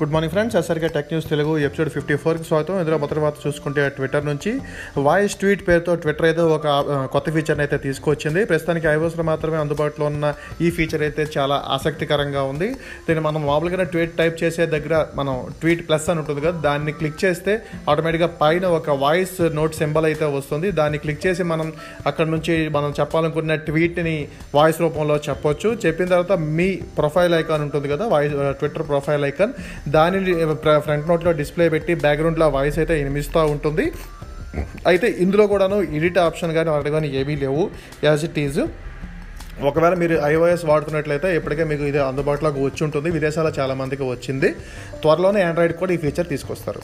Good morning friends SRK tech news Telugu episode fifty ఫోర్కి స్వాగతం. ఇందులో మొదటి వార్త చూసుకుంటే ట్విట్టర్ నుంచి వాయిస్ ట్వీట్ పేరుతో ట్విట్టర్ అయితే ఒక కొత్త ఫీచర్ని అయితే తీసుకొచ్చింది. ప్రస్తుతానికి ఐఓస్లో మాత్రమే అందుబాటులో ఉన్న ఈ ఫీచర్ అయితే చాలా ఆసక్తికరంగా ఉంది. దీన్ని మనం మామూలుగా ట్వీట్ టైప్ చేసే దగ్గర మనం ట్వీట్ ప్లస్ అని ఉంటుంది కదా దాన్ని క్లిక్ చేస్తే ఆటోమేటిక్గా పైన ఒక వాయిస్ నోట్ సింబల్ అయితే వస్తుంది. దాన్ని క్లిక్ చేసి మనం అక్కడ నుంచి మనం చెప్పాలనుకున్న ట్వీట్ని వాయిస్ రూపంలో చెప్పొచ్చు. చెప్పిన తర్వాత మీ ప్రొఫైల్ ఐకాన్ ఉంటుంది కదా వాయిస్ ట్విట్టర్ ప్రొఫైల్ ఐకాన్ దానిని ఫ్రంట్ నోట్లో డిస్ప్లే పెట్టి బ్యాక్గ్రౌండ్లో వాయిస్ అయితే వినిపిస్తూ ఉంటుంది. అయితే ఇందులో కూడాను ఎడిట్ ఆప్షన్ కానీ వాటి కానీ ఏమీ లేవు. యాజ్ ఇట్ ఈజ్ ఒకవేళ మీరు ఐఓఎస్ వాడుతున్నట్లయితే ఇప్పటికే మీకు ఇది అందుబాటులోకి వచ్చి ఉంటుంది. విదేశాల్లో చాలామందికి వచ్చింది. త్వరలోనే ఆండ్రాయిడ్ కూడా ఈ ఫీచర్ తీసుకొస్తారు.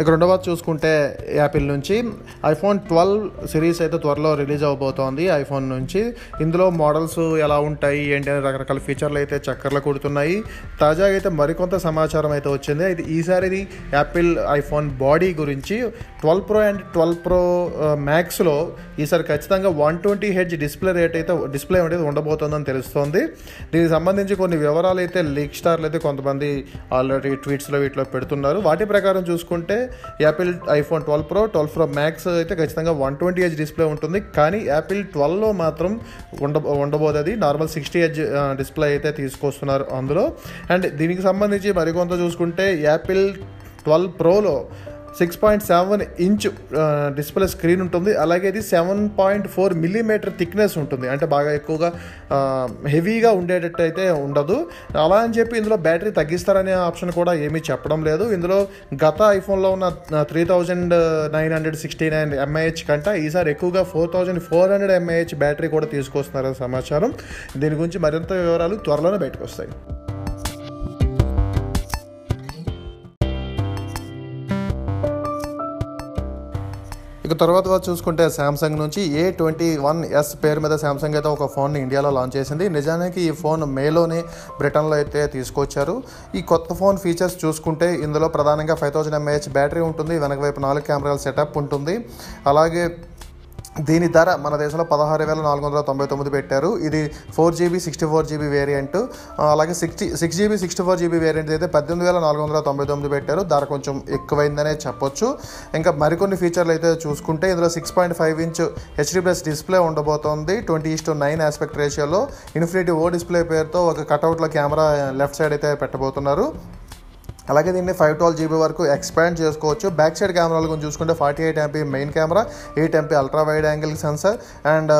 ఇక రెండవ చూసుకుంటే యాపిల్ నుంచి ఐఫోన్ ట్వెల్వ్ సిరీస్ అయితే త్వరలో రిలీజ్ అవబోతోంది. ఐఫోన్ నుంచి ఇందులో మోడల్స్ ఎలా ఉంటాయి? ఏంటి? అనే రకరకాల ఫీచర్లు అయితే చక్కర్లు కొడుతున్నాయి. తాజాగా అయితే మరికొంత సమాచారం అయితే వచ్చింది. అయితే ఈసారి ఇది యాపిల్ ఐఫోన్ బాడీ గురించి twelve pro and twelve pro మ్యాక్స్లో ఈసారి ఖచ్చితంగా one twenty H display rate అయితే డిస్ప్లే అనేది ఉండబోతోందని తెలుస్తోంది. దీనికి సంబంధించి కొన్ని వివరాలు అయితే లీక్ స్టార్లు అయితే కొంతమంది ఆల్రెడీ ట్వీట్స్లో వీటిలో పెడుతున్నారు. వాటి ప్రకారం చూసుకుంటే Apple iPhone twelve pro twelve pro max అయితే ఖచ్చితంగా వన్ ట్వంటీ హెచ్ డిస్ప్లే ఉంటుంది. కానీ యాపిల్ ట్వెల్వ్లో మాత్రం ఉండ ఉండబోదు అది నార్మల్ సిక్స్టీ హెచ్ డిస్ప్లే అయితే తీసుకొస్తున్నారు అందులో. అండ్ దీనికి సంబంధించి మరికొంత చూసుకుంటే Apple twelve ప్రోలో six point seven inch display screen ఉంటుంది. అలాగే ఇది seven point four millimeter thickness ఉంటుంది. అంటే బాగా ఎక్కువగా uh, హెవీగా ఉండేటట్టు అయితే ఉండదు. అలా అని చెప్పి ఇందులో బ్యాటరీ తగ్గిస్తారనే ఆప్షన్ కూడా ఏమీ చెప్పడం లేదు. ఇందులో గత ఐఫోన్లో ఉన్న three thousand nine hundred sixty nine mAh కంటే ఈసారి ఎక్కువగా four thousand four hundred mAh battery కూడా తీసుకొస్తున్నారని సమాచారం. దీని గురించి మరింత వివరాలు త్వరలోనే బయటకు వస్తాయి. ఇక తర్వాత చూసుకుంటే శాంసంగ్ నుంచి ఏ ట్వంటీ వన్ ఎస్ పేరు మీద శాంసంగ్ అయితే ఒక ఫోన్ని ఇండియాలో లాంచ్ చేసింది. నిజానికి ఈ ఫోన్ మేలోనే బ్రిటన్లో అయితే తీసుకొచ్చారు. ఈ కొత్త ఫోన్ ఫీచర్స్ చూసుకుంటే ఇందులో ప్రధానంగా ఫైవ్ థౌజండ్ ఎంఏహెచ్ బ్యాటరీ ఉంటుంది. వెనక వైపు నాలుగు కెమెరాల సెటప్ ఉంటుంది. అలాగే దీని ధర మన దేశంలో పదహారు వేల నాలుగు వందల తొంభై తొమ్మిది పెట్టారు. ఇది four GB sixty four GB variant అలాగే sixty six GB sixty four GB variant అయితే పద్దెనిమిది వేల నాలుగు వందల తొంభై తొమ్మిది పెట్టారు. ధర కొంచెం ఎక్కువైందనే చెప్పొచ్చు. ఇంకా మరికొన్ని ఫీచర్లు అయితే చూసుకుంటే ఇందులో six point five inch HD plus display ఉండబోతోంది. Twenty is to nine aspect రేషియోలో ఇన్ఫినిటీ ఓ డిస్ప్లే పేరుతో ఒక కటౌట్లో కెమెరా లెఫ్ట్ సైడ్ అయితే పెట్టబోతున్నారు. అలాగే దీన్ని ఫైవ్ ట్వెల్వ్ జీబీ వరకు ఎక్స్పాండ్ చేసుకోవచ్చు. బ్యాక్ సైడ్ కెమెరాల గురించి చూసుకుంటే forty eight MP main camera eight MP ultra wide angle sensor and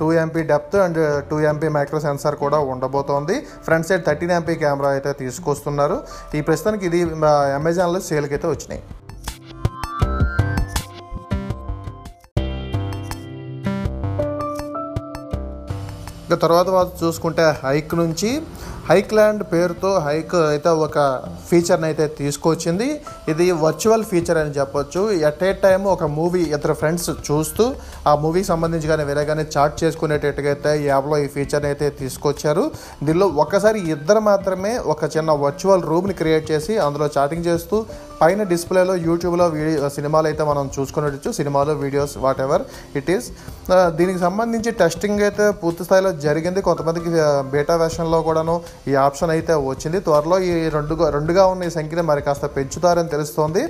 two MP depth and two MP micro sensor కూడా ఉండబోతోంది. Front side thirteen MP camera అయితే తీసుకొస్తున్నారు. ఈ ప్రస్తుతానికి ఇది uh, అమెజాన్లో సేల్కి అయితే వచ్చినాయి. ఇక తర్వాత చూసుకుంటే హైక్ నుంచి హైక్ ల్యాండ్ పేరుతో హైక్ అయితే ఒక ఫీచర్ని అయితే తీసుకొచ్చింది. ఇది వర్చువల్ ఫీచర్ అని చెప్పొచ్చు. ఎట్ ఏ టైం ఒక మూవీ ఇతర ఫ్రెండ్స్ చూస్తూ ఆ మూవీకి సంబంధించి కానీ వేరే కానీ చాట్ చేసుకునేటట్టుగా అయితే ఈ యాప్లో ఈ ఫీచర్ని అయితే తీసుకొచ్చారు. దీనిలో ఒకసారి ఇద్దరు మాత్రమే ఒక చిన్న వర్చువల్ రూమ్ని క్రియేట్ చేసి అందులో చాటింగ్ చేస్తూ పైన డిస్ప్లేలో యూట్యూబ్లో వీడియో సినిమాలు అయితే మనం చూసుకునేటచ్చు సినిమాలు videos whatever it is దీనికి సంబంధించి టెస్టింగ్ అయితే పూర్తి స్థాయిలో జరిగింది. కొంతమందికి బేటా వెర్షన్లో కూడాను ఈ ఆప్షన్ అయితే వచ్చింది. త్వరలో ఈ రెండుగా రెండుగా ఉన్న ఈ సంఖ్యని మరి కాస్త పెంచుతారని తెలుస్తోంది.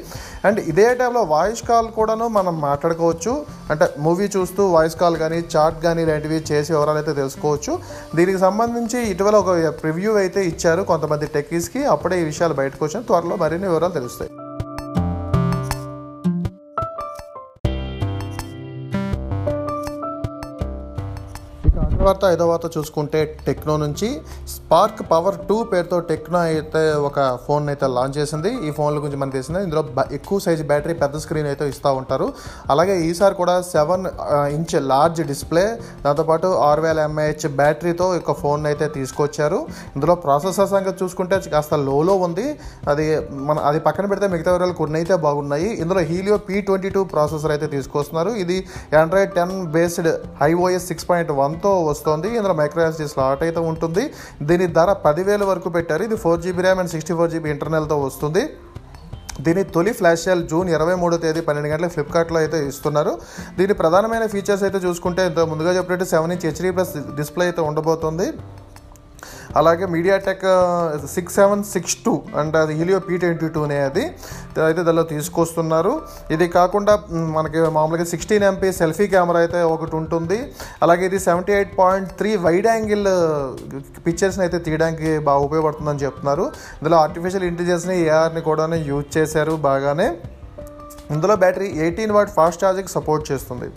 అండ్ ఇదే టైంలో వాయిస్ కాల్ కూడాను మనం మాట్లాడుకోవచ్చు. అంటే మూవీ చూస్తూ వాయిస్ కాల్ కానీ చాట్ కానీ ఇలాంటివి చేసి వివరాలు అయితే తెలుసుకోవచ్చు. దీనికి సంబంధించి ఇటీవల ఒక ప్రివ్యూ అయితే ఇచ్చారు కొంతమంది టెక్కీస్కి. అప్పుడే ఈ విషయాలు బయటకు వచ్చిన త్వరలో మరిన్ని వివరాలు తెలుస్తాయి. వార్త తర్వాత ఐదో వార్త చూసుకుంటే టెక్నో నుంచి స్పార్క్ పవర్ టూ పేరుతో టెక్నో అయితే ఒక ఫోన్ అయితే లాంచ్ చేసింది. ఈ ఫోన్ల గురించి మనకు తెలిసింది. ఇందులో ఎక్కువ సైజ్ బ్యాటరీ పెద్ద స్క్రీన్ అయితే ఇస్తూ ఉంటారు. అలాగే ఈసారి కూడా సెవెన్ ఇంచ్ లార్జ్ డిస్ప్లే దాంతోపాటు ఆరు వేల ఎంఏహెచ్ బ్యాటరీతో ఒక ఫోన్ అయితే తీసుకొచ్చారు. ఇందులో ప్రాసెసర్ సంగతి చూసుకుంటే కాస్త లోలో ఉంది. అది మన అది పక్కన పెడితే మిగతా వివరాలు కొన్ని అయితే బాగున్నాయి. ఇందులో Helio P twenty two processor అయితే తీసుకొస్తున్నారు. ఇది Android ten based HiOS six point వన్తో వస్తుంది ఇందులో మైక్రో ఎస్డీ స్లాట్ అయితే ఉంటుంది. దీని ధర పదివేల వరకు పెట్టారు. ఇది four GB RAM and sixty four GB ఇంటర్నల్తో వస్తుంది. దీని తొలి ఫ్లాష్ సేల్ జూన్ ఇరవై మూడో తేదీ పన్నెండు గంటలకు ఫ్లిప్కార్ట్లో అయితే ఇస్తున్నారు. దీని ప్రధానమైన ఫీచర్స్ అయితే చూసుకుంటే ఇంత ముందుగా చెప్పినట్టు seven inch HD plus display అయితే ఉండబోతుంది. అలాగే MediaTek six seven six two and అది హీలియో పీ ట్వంటీ టూనే అది. అయితే దానిలో తీసుకొస్తున్నారు. ఇది కాకుండా మనకి మామూలుగా సిక్స్టీన్ ఎంపీ సెల్ఫీ కెమెరా అయితే ఒకటి ఉంటుంది. అలాగే ఇది seventy eight point three wide angle పిక్చర్స్ని అయితే తీయడానికి బాగా ఉపయోగపడుతుందని చెప్తున్నారు. ఇందులో ఆర్టిఫిషియల్ ఇంటెలిజెన్స్ని ఏఆర్ని కూడా యూజ్ చేశారు బాగానే. ఇందులో battery eighteen watt fast charging support చేస్తుంది.